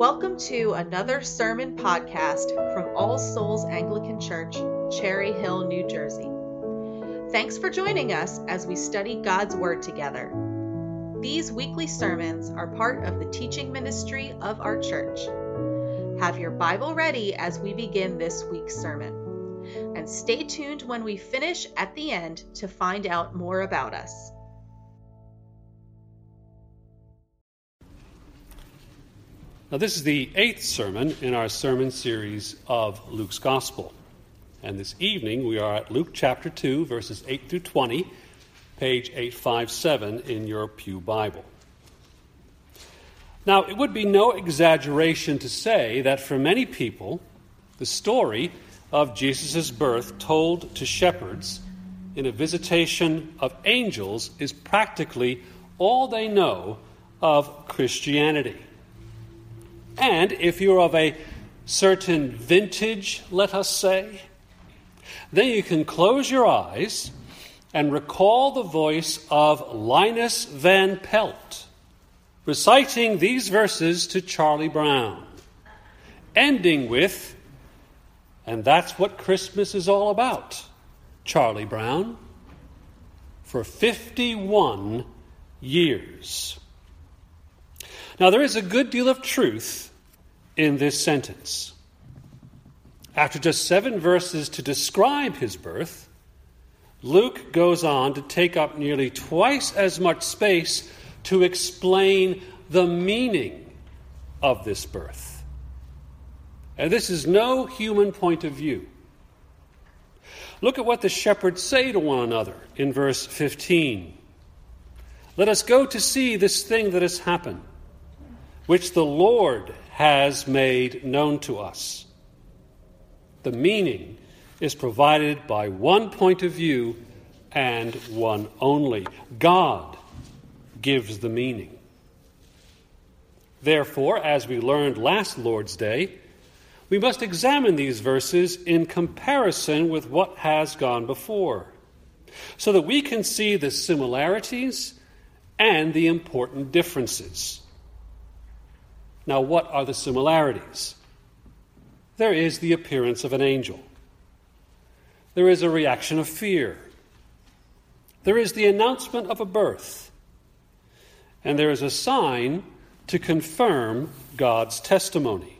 Welcome to another sermon podcast from All Souls Anglican Church, Cherry Hill, New Jersey. Thanks for joining us as we study God's Word together. These weekly sermons are part of the teaching ministry of our church. Have your Bible ready as we begin this week's sermon. And stay tuned when we finish at the end to find out more about us. Now, this is the eighth sermon in our sermon series of Luke's Gospel. And this evening we are at Luke chapter 2, verses 8 through 20, page 857 in your Pew Bible. Now, it would be no exaggeration to say that for many people, the story of Jesus' birth told to shepherds in a visitation of angels is practically all they know of Christianity. And if you're of a certain vintage, let us say, then you can close your eyes and recall the voice of Linus Van Pelt reciting these verses to Charlie Brown, ending with, and that's what Christmas is all about, Charlie Brown, for 51 years. Now, there is a good deal of truth in this sentence. After just seven verses to describe his birth, Luke goes on to take up nearly twice as much space to explain the meaning of this birth. And this is no human point of view. Look at what the shepherds say to one another in verse 15. Let us go to see this thing that has happened, which the Lord has made known to us. The meaning is provided by one point of view and one only. God gives the meaning. Therefore, as we learned last Lord's Day, we must examine these verses in comparison with what has gone before, so that we can see the similarities and the important differences. Now, what are the similarities? There is the appearance of an angel. There is a reaction of fear. There is the announcement of a birth. And there is a sign to confirm God's testimony.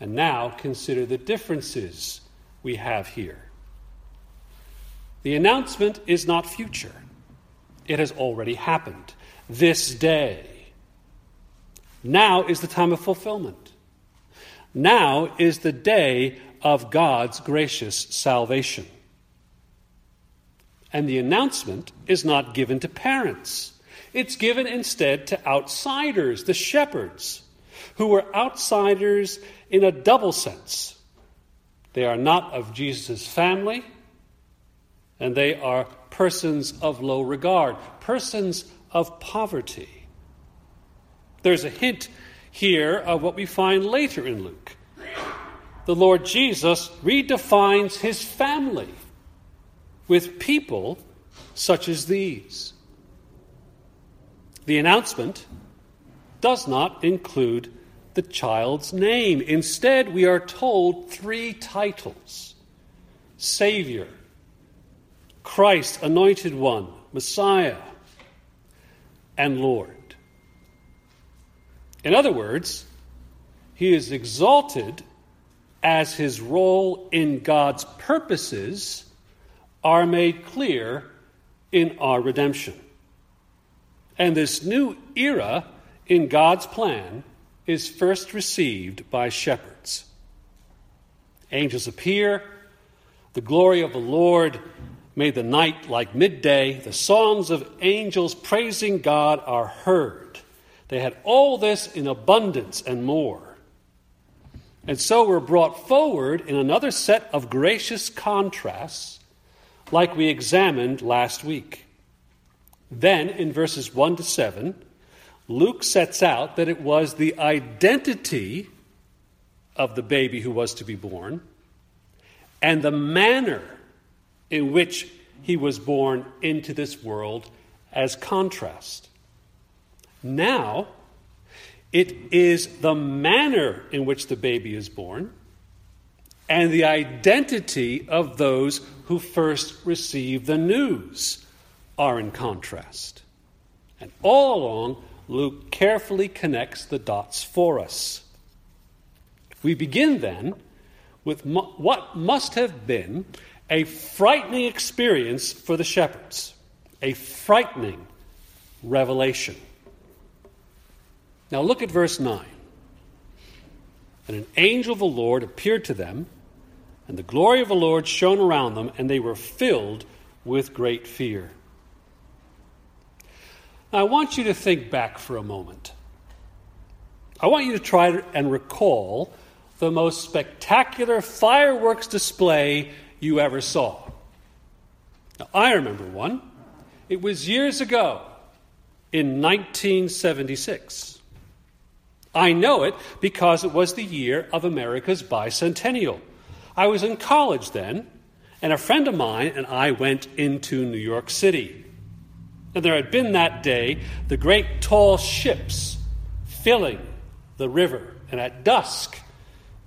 And now consider the differences we have here. The announcement is not future, it has already happened. This day. Now is the time of fulfillment. Now is the day of God's gracious salvation. And the announcement is not given to parents, it's given instead to outsiders, the shepherds, who were outsiders in a double sense. They are not of Jesus' family, and they are persons of low regard, persons of poverty. There's a hint here of what we find later in Luke. The Lord Jesus redefines his family with people such as these. The announcement does not include the child's name. Instead, we are told three titles Savior, Christ, Anointed One, Messiah, and Lord. In other words, he is exalted as his role in God's purposes are made clear in our redemption. And this new era in God's plan is first received by shepherds. Angels appear, the glory of the Lord made the night like midday, the songs of angels praising God are heard. They had all this in abundance and more. And so we're brought forward in another set of gracious contrasts, like we examined last week. Then, in verses 1 to 7, Luke sets out that it was the identity of the baby who was to be born and the manner in which he was born into this world as contrast. Now, it is the manner in which the baby is born and the identity of those who first receive the news are in contrast. And all along, Luke carefully connects the dots for us. We begin then with what must have been a frightening experience for the shepherds, a frightening revelation. Now look at verse 9. And an angel of the Lord appeared to them, and the glory of the Lord shone around them, and they were filled with great fear. Now, I want you to think back for a moment. I want you to try and recall the most spectacular fireworks display you ever saw. Now, I remember one. It was years ago in 1976. I know it because it was the year of America's bicentennial. I was in college then, and a friend of mine and I went into New York City. And there had been that day the great tall ships filling the river, and at dusk,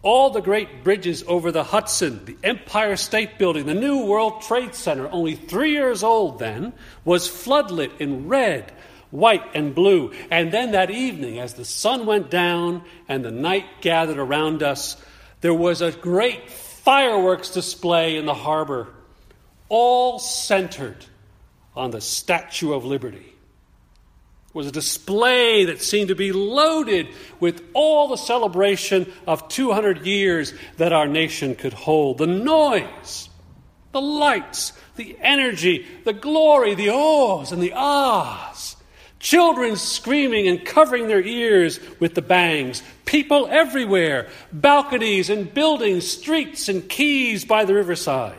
all the great bridges over the Hudson, the Empire State Building, the New World Trade Center, only three years old then, was floodlit in red, white, and blue. And then that evening, as the sun went down and the night gathered around us, there was a great fireworks display in the harbor, all centered on the Statue of Liberty It was a display that seemed to be loaded with all the celebration of 200 years that our nation could hold. The noise, the lights, the energy, the glory, the ohs and the ahs. Children screaming and covering their ears with the bangs. People everywhere. Balconies and buildings, streets and quays by the riverside.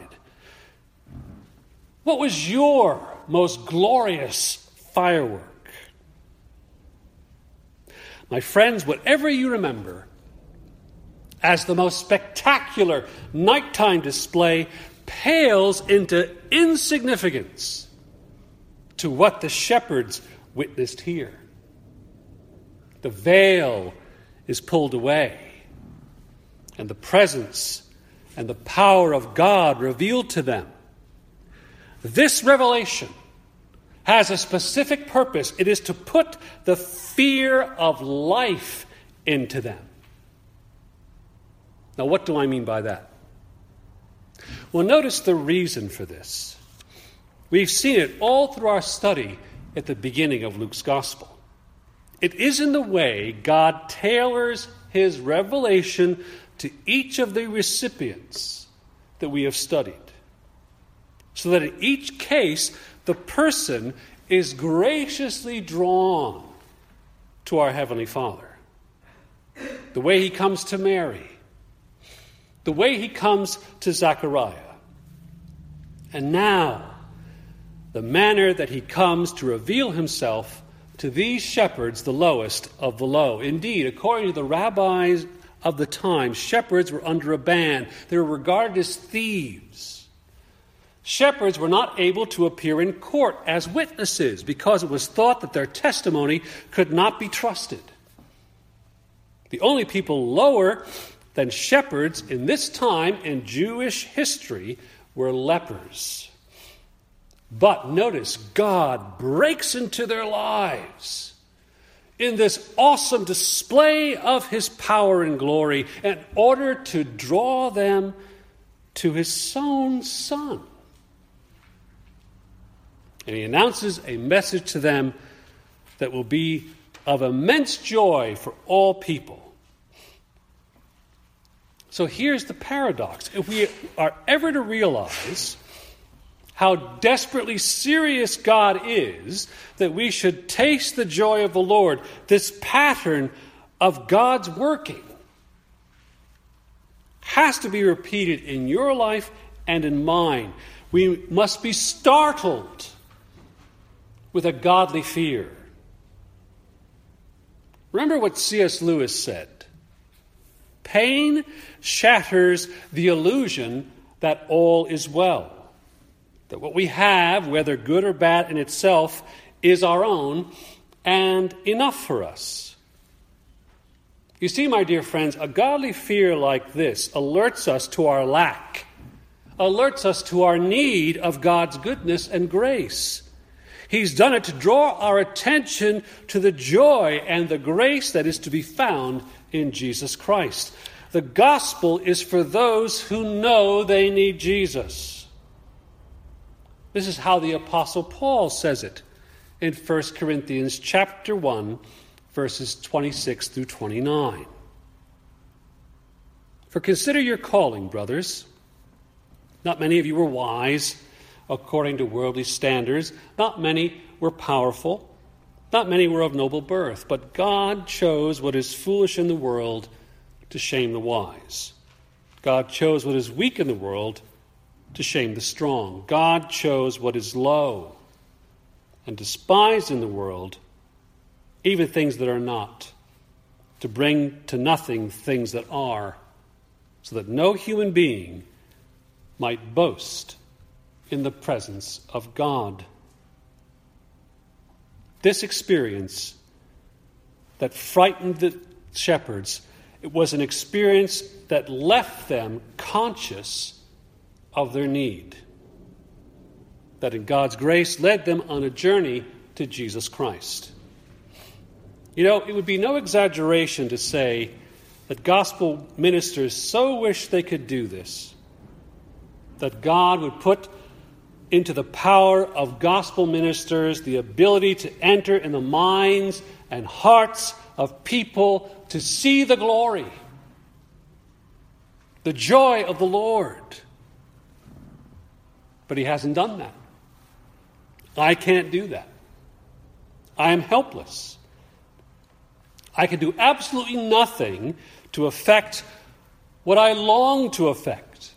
What was your most glorious firework? My friends, whatever you remember as the most spectacular nighttime display pales into insignificance to what the shepherds witnessed here. The veil is pulled away, and the presence and the power of God revealed to them. This revelation has a specific purpose it is to put the fear of life into them. Now, what do I mean by that? Well, notice the reason for this. We've seen it all through our study at the beginning of Luke's Gospel. It is in the way God tailors his revelation to each of the recipients that we have studied. So that in each case, the person is graciously drawn to our Heavenly Father. The way he comes to Mary, the way he comes to Zechariah, and now the manner that he comes to reveal himself to these shepherds, the lowest of the low. Indeed, according to the rabbis of the time, shepherds were under a ban, they were regarded as thieves. Shepherds were not able to appear in court as witnesses because it was thought that their testimony could not be trusted. The only people lower than shepherds in this time in Jewish history were lepers. But notice, God breaks into their lives in this awesome display of his power and glory in order to draw them to his own son. And he announces a message to them that will be of immense joy for all people. So here's the paradox. If we are ever to realize how desperately serious God is, that we should taste the joy of the Lord, this pattern of God's working has to be repeated in your life and in mine. We must be startled with a godly fear. Remember what C.S. Lewis said pain shatters the illusion that all is well, that what we have, whether good or bad in itself, is our own and enough for us. You see, my dear friends, a godly fear like this alerts us to our lack, alerts us to our need of God's goodness and grace. He's done it to draw our attention to the joy and the grace that is to be found in Jesus Christ. The gospel is for those who know they need Jesus. This is how the apostle Paul says it in 1 Corinthians chapter 1 verses 26 through 29. For consider your calling, brothers. Not many of you were wise according to worldly standards, not many were powerful, not many were of noble birth, but God chose what is foolish in the world to shame the wise. God chose what is weak in the world to shame the strong. God chose what is low and despised in the world even things that are not, to bring to nothing things that are, so that no human being might boast in the presence of God. This experience that frightened the shepherds, it was an experience that left them conscious of their need. That in God's grace led them on a journey to Jesus Christ. You know, it would be no exaggeration to say that gospel ministers so wish they could do this, that God would put into the power of gospel ministers the ability to enter in the minds and hearts of people to see the glory, the joy of the Lord. But He hasn't done that. I can't do that. I am helpless. I can do absolutely nothing to affect what I long to affect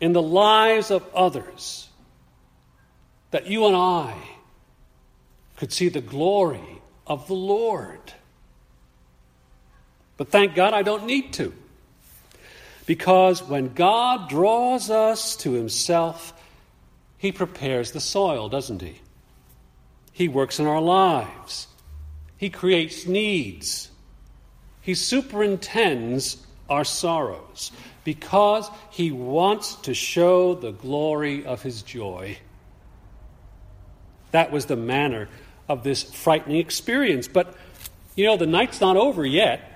in the lives of others. That you and I could see the glory of the Lord. But thank God I don't need to. Because when God draws us to Himself, He prepares the soil, doesn't He? He works in our lives, He creates needs. He superintends our sorrows because he wants to show the glory of his joy. That was the manner of this frightening experience. But, you know, the night's not over yet.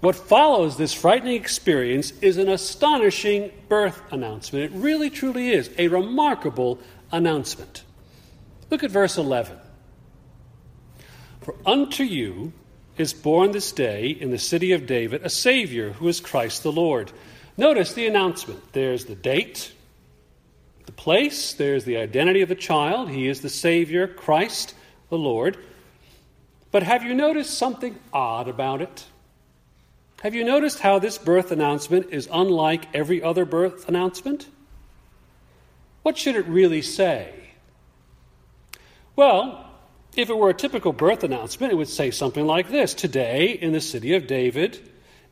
What follows this frightening experience is an astonishing birth announcement. It really, truly is a remarkable announcement. Look at verse 11. For unto you is born this day in the city of David a Savior who is Christ the Lord. Notice the announcement. There's the date, the place, there's the identity of the child. He is the Savior, Christ the Lord. But have you noticed something odd about it? Have you noticed how this birth announcement is unlike every other birth announcement? What should it really say? Well, if it were a typical birth announcement, it would say something like this Today, in the city of David,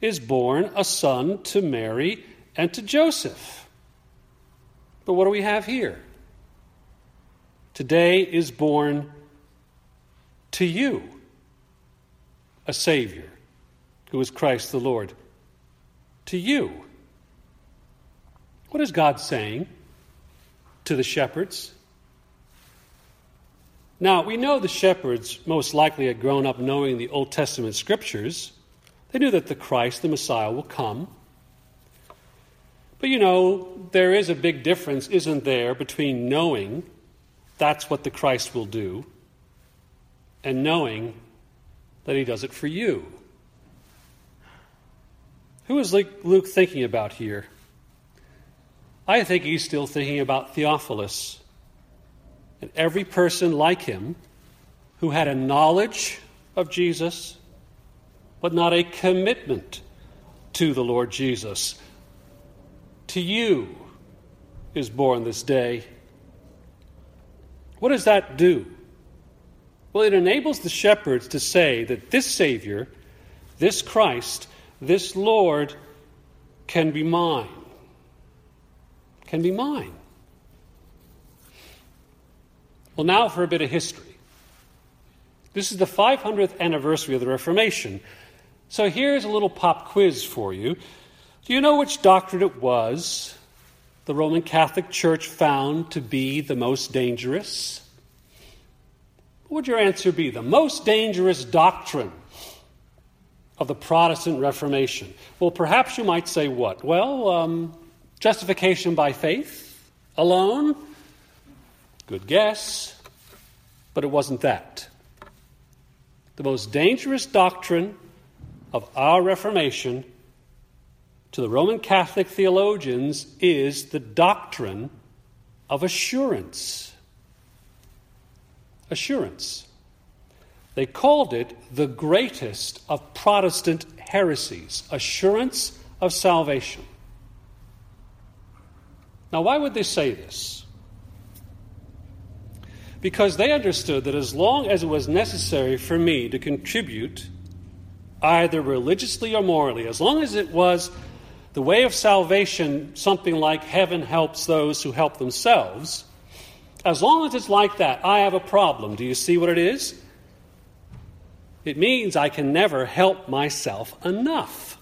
is born a son to Mary and to Joseph. But what do we have here? Today is born to you a Savior who is Christ the Lord. To you. What is God saying to the shepherds? Now, we know the shepherds most likely had grown up knowing the Old Testament scriptures. They knew that the Christ, the Messiah, will come. But you know, there is a big difference, isn't there, between knowing that's what the Christ will do and knowing that he does it for you. Who is Luke thinking about here? I think he's still thinking about Theophilus and every person like him who had a knowledge of Jesus, but not a commitment to the Lord Jesus. To you is born this day. What does that do? Well, it enables the shepherds to say that this Savior, this Christ, this Lord can be mine. Can be mine. Well, now for a bit of history. This is the 500th anniversary of the Reformation. So here's a little pop quiz for you. Do you know which doctrine it was the Roman Catholic Church found to be the most dangerous? What would your answer be? The most dangerous doctrine of the Protestant Reformation? Well, perhaps you might say what? Well, um, justification by faith alone? Good guess, but it wasn't that. The most dangerous doctrine of our Reformation to the Roman Catholic theologians is the doctrine of assurance. Assurance. They called it the greatest of Protestant heresies assurance of salvation. Now, why would they say this? Because they understood that as long as it was necessary for me to contribute, either religiously or morally, as long as it was the way of salvation, something like heaven helps those who help themselves, as long as it's like that, I have a problem. Do you see what it is? It means I can never help myself enough.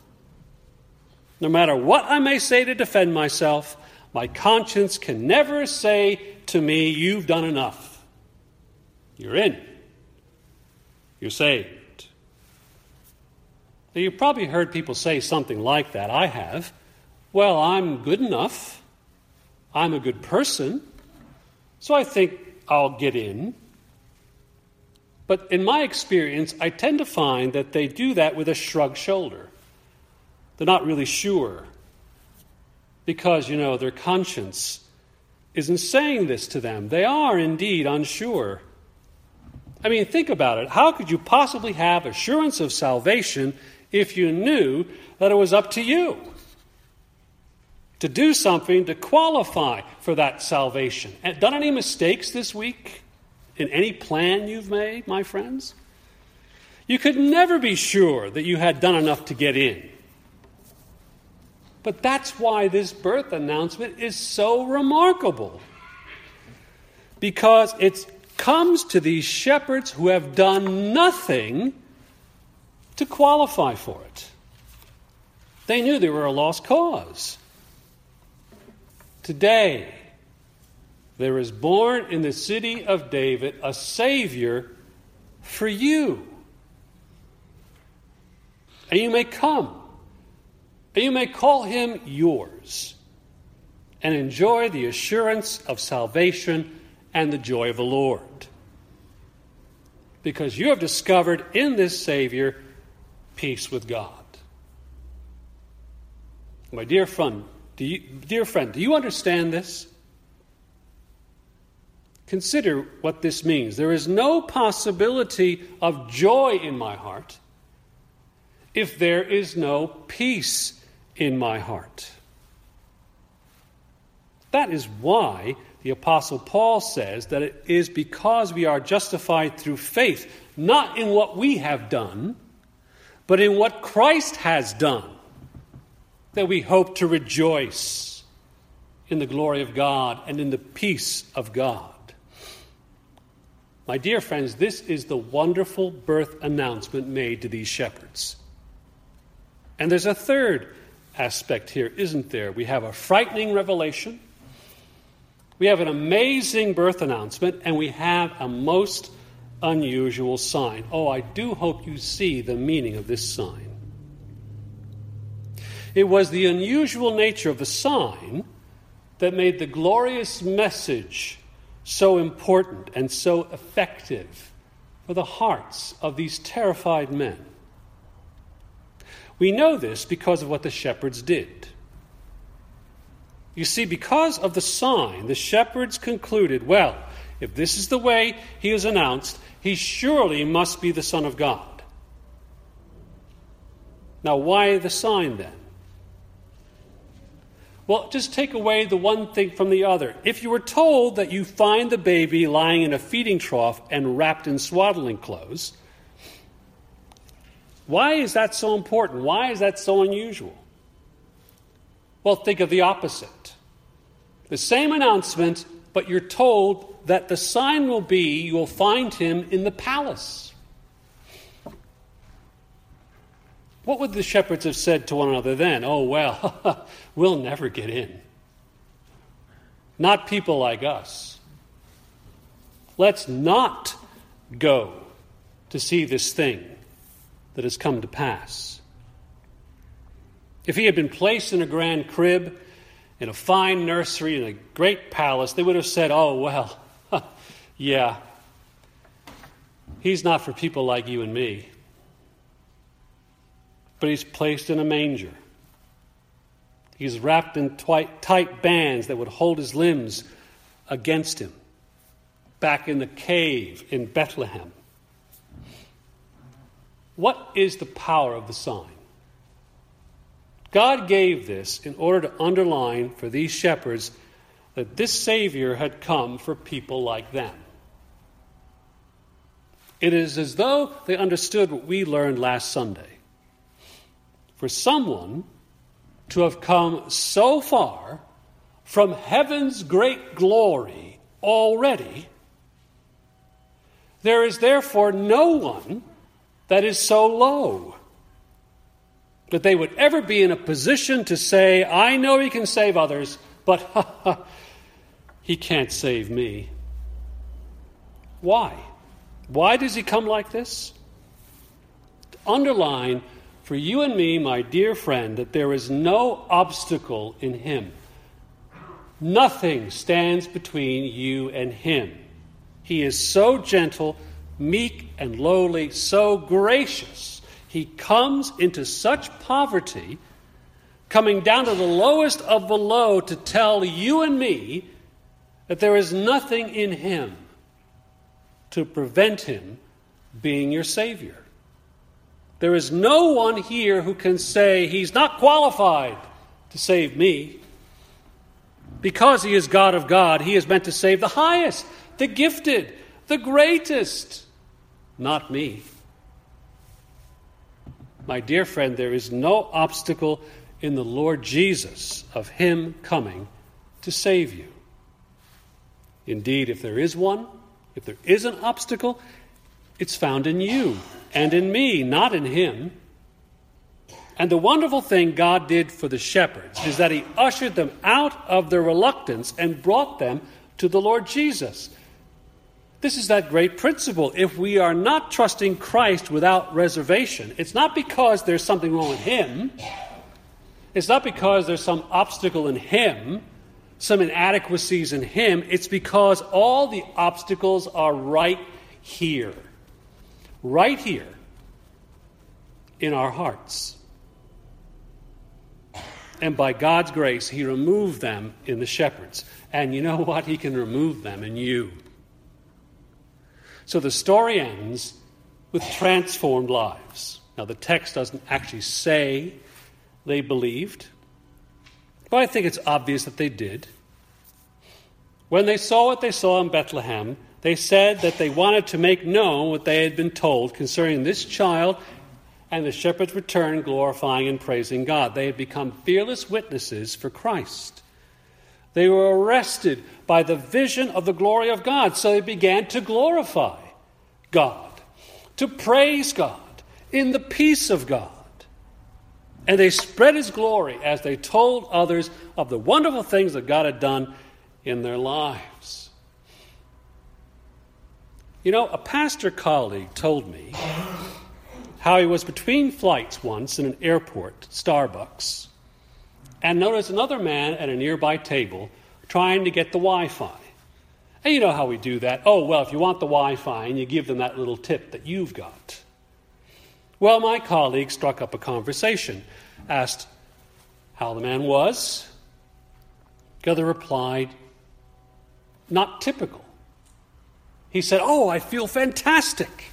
No matter what I may say to defend myself, my conscience can never say to me, You've done enough. You're in. You're saved. Now, you've probably heard people say something like that. I have. Well, I'm good enough. I'm a good person. So I think I'll get in. But in my experience, I tend to find that they do that with a shrugged shoulder. They're not really sure. Because, you know, their conscience isn't saying this to them. They are indeed unsure. I mean, think about it. How could you possibly have assurance of salvation if you knew that it was up to you to do something to qualify for that salvation. And done any mistakes this week in any plan you've made, my friends? You could never be sure that you had done enough to get in. But that's why this birth announcement is so remarkable. Because it comes to these shepherds who have done nothing to qualify for it. They knew they were a lost cause. Today, there is born in the city of David a Savior for you. And you may come, and you may call him yours, and enjoy the assurance of salvation and the joy of the Lord. Because you have discovered in this Savior peace with God. My dear friend, do you, dear friend, do you understand this? Consider what this means. There is no possibility of joy in my heart if there is no peace in my heart. That is why the Apostle Paul says that it is because we are justified through faith, not in what we have done, but in what Christ has done, that we hope to rejoice in the glory of God and in the peace of God. My dear friends, this is the wonderful birth announcement made to these shepherds. And there's a third aspect here, isn't there? We have a frightening revelation, we have an amazing birth announcement, and we have a most unusual sign. Oh, I do hope you see the meaning of this sign. It was the unusual nature of the sign that made the glorious message so important and so effective for the hearts of these terrified men. We know this because of what the shepherds did. You see, because of the sign, the shepherds concluded well, if this is the way he is announced, he surely must be the Son of God. Now, why the sign then? Well, just take away the one thing from the other. If you were told that you find the baby lying in a feeding trough and wrapped in swaddling clothes, why is that so important? Why is that so unusual? Well, think of the opposite. The same announcement, but you're told that the sign will be you will find him in the palace. What would the shepherds have said to one another then? Oh, well, we'll never get in. Not people like us. Let's not go to see this thing that has come to pass. If he had been placed in a grand crib, in a fine nursery, in a great palace, they would have said, Oh, well, yeah, he's not for people like you and me. But he's placed in a manger. He's wrapped in tight bands that would hold his limbs against him. Back in the cave in Bethlehem. What is the power of the sign? God gave this in order to underline for these shepherds that this Savior had come for people like them. It is as though they understood what we learned last Sunday. For someone to have come so far from heaven's great glory already, there is therefore no one that is so low that they would ever be in a position to say, I know he can save others, but he can't save me. Why? Why does he come like this? Underline for you and me, my dear friend, that there is no obstacle in him. Nothing stands between you and him. He is so gentle, meek, and lowly, so gracious. He comes into such poverty, coming down to the lowest of the low to tell you and me that there is nothing in him to prevent him being your Savior. There is no one here who can say, He's not qualified to save me. Because He is God of God, He is meant to save the highest, the gifted, the greatest, not me. My dear friend, there is no obstacle in the Lord Jesus of Him coming to save you. Indeed, if there is one, if there is an obstacle, it's found in you and in me, not in him. And the wonderful thing God did for the shepherds is that he ushered them out of their reluctance and brought them to the Lord Jesus. This is that great principle. If we are not trusting Christ without reservation, it's not because there's something wrong with him. It's not because there's some obstacle in him some inadequacies in him, it's because all the obstacles are right here. Right here in our hearts. And by God's grace, he removed them in the shepherds. And you know what? He can remove them in you. So the story ends with transformed lives. Now, the text doesn't actually say they believed, but I think it's obvious that they did. When they saw what they saw in Bethlehem, they said that they wanted to make known what they had been told concerning this child, and the shepherds returned, glorifying and praising God. They had become fearless witnesses for Christ. They were arrested by the vision of the glory of God, so they began to glorify God, to praise God in the peace of God. And they spread his glory as they told others of the wonderful things that God had done in their lives. You know, a pastor colleague told me how he was between flights once in an airport, Starbucks, and noticed another man at a nearby table trying to get the Wi Fi. And you know how we do that. Oh, well, if you want the Wi Fi, and you give them that little tip that you've got. Well, my colleague struck up a conversation, asked how the man was. The other replied, not typical. He said, Oh, I feel fantastic.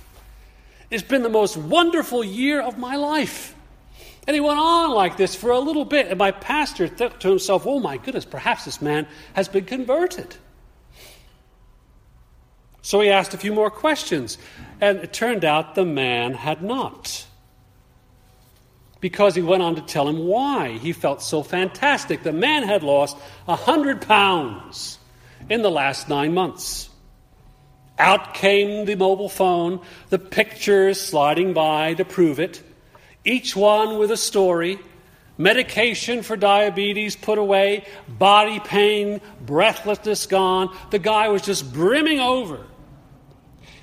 It's been the most wonderful year of my life. And he went on like this for a little bit, and my pastor thought to himself, Oh my goodness, perhaps this man has been converted. So he asked a few more questions, and it turned out the man had not. Because he went on to tell him why he felt so fantastic. The man had lost a hundred pounds in the last nine months. Out came the mobile phone, the pictures sliding by to prove it. each one with a story. Medication for diabetes put away, body pain, breathlessness gone. The guy was just brimming over.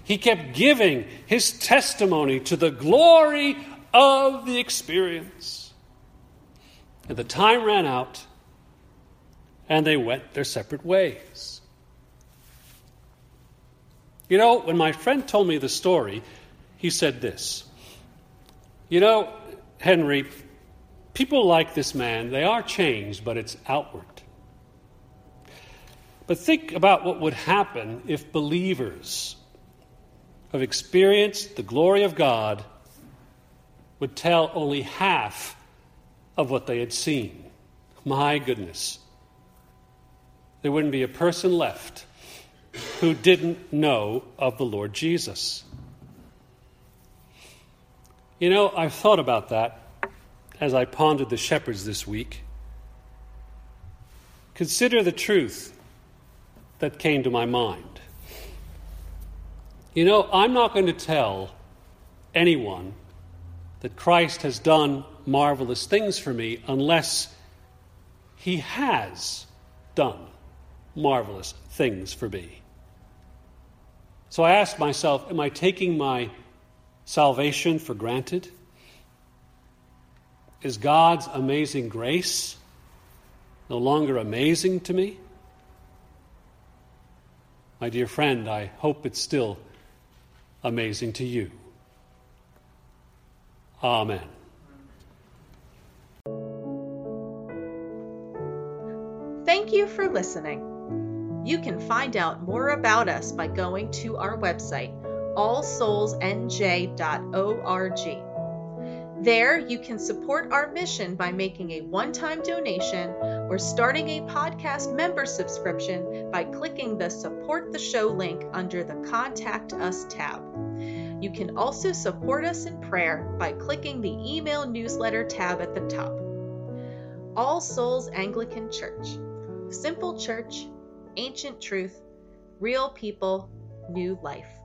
He kept giving his testimony to the glory of the experience. And the time ran out, and they went their separate ways. You know, when my friend told me the story, he said this You know, Henry, people like this man, they are changed, but it's outward. But think about what would happen if believers have experienced the glory of God would tell only half of what they had seen. My goodness. There wouldn't be a person left who didn't know of the Lord Jesus. You know, I've thought about that as I pondered the shepherds this week. Consider the truth that came to my mind. You know, I'm not going to tell anyone that Christ has done marvelous things for me unless he has done marvelous things for me. So I ask myself, am I taking my salvation for granted? Is God's amazing grace no longer amazing to me? My dear friend, I hope it's still amazing to you. Amen. Thank you for listening. You can find out more about us by going to our website, allsoulsnj.org. There, you can support our mission by making a one time donation or starting a podcast member subscription by clicking the Support the Show link under the Contact Us tab. You can also support us in prayer by clicking the email newsletter tab at the top. All Souls Anglican Church. Simple church, ancient truth, real people, new life.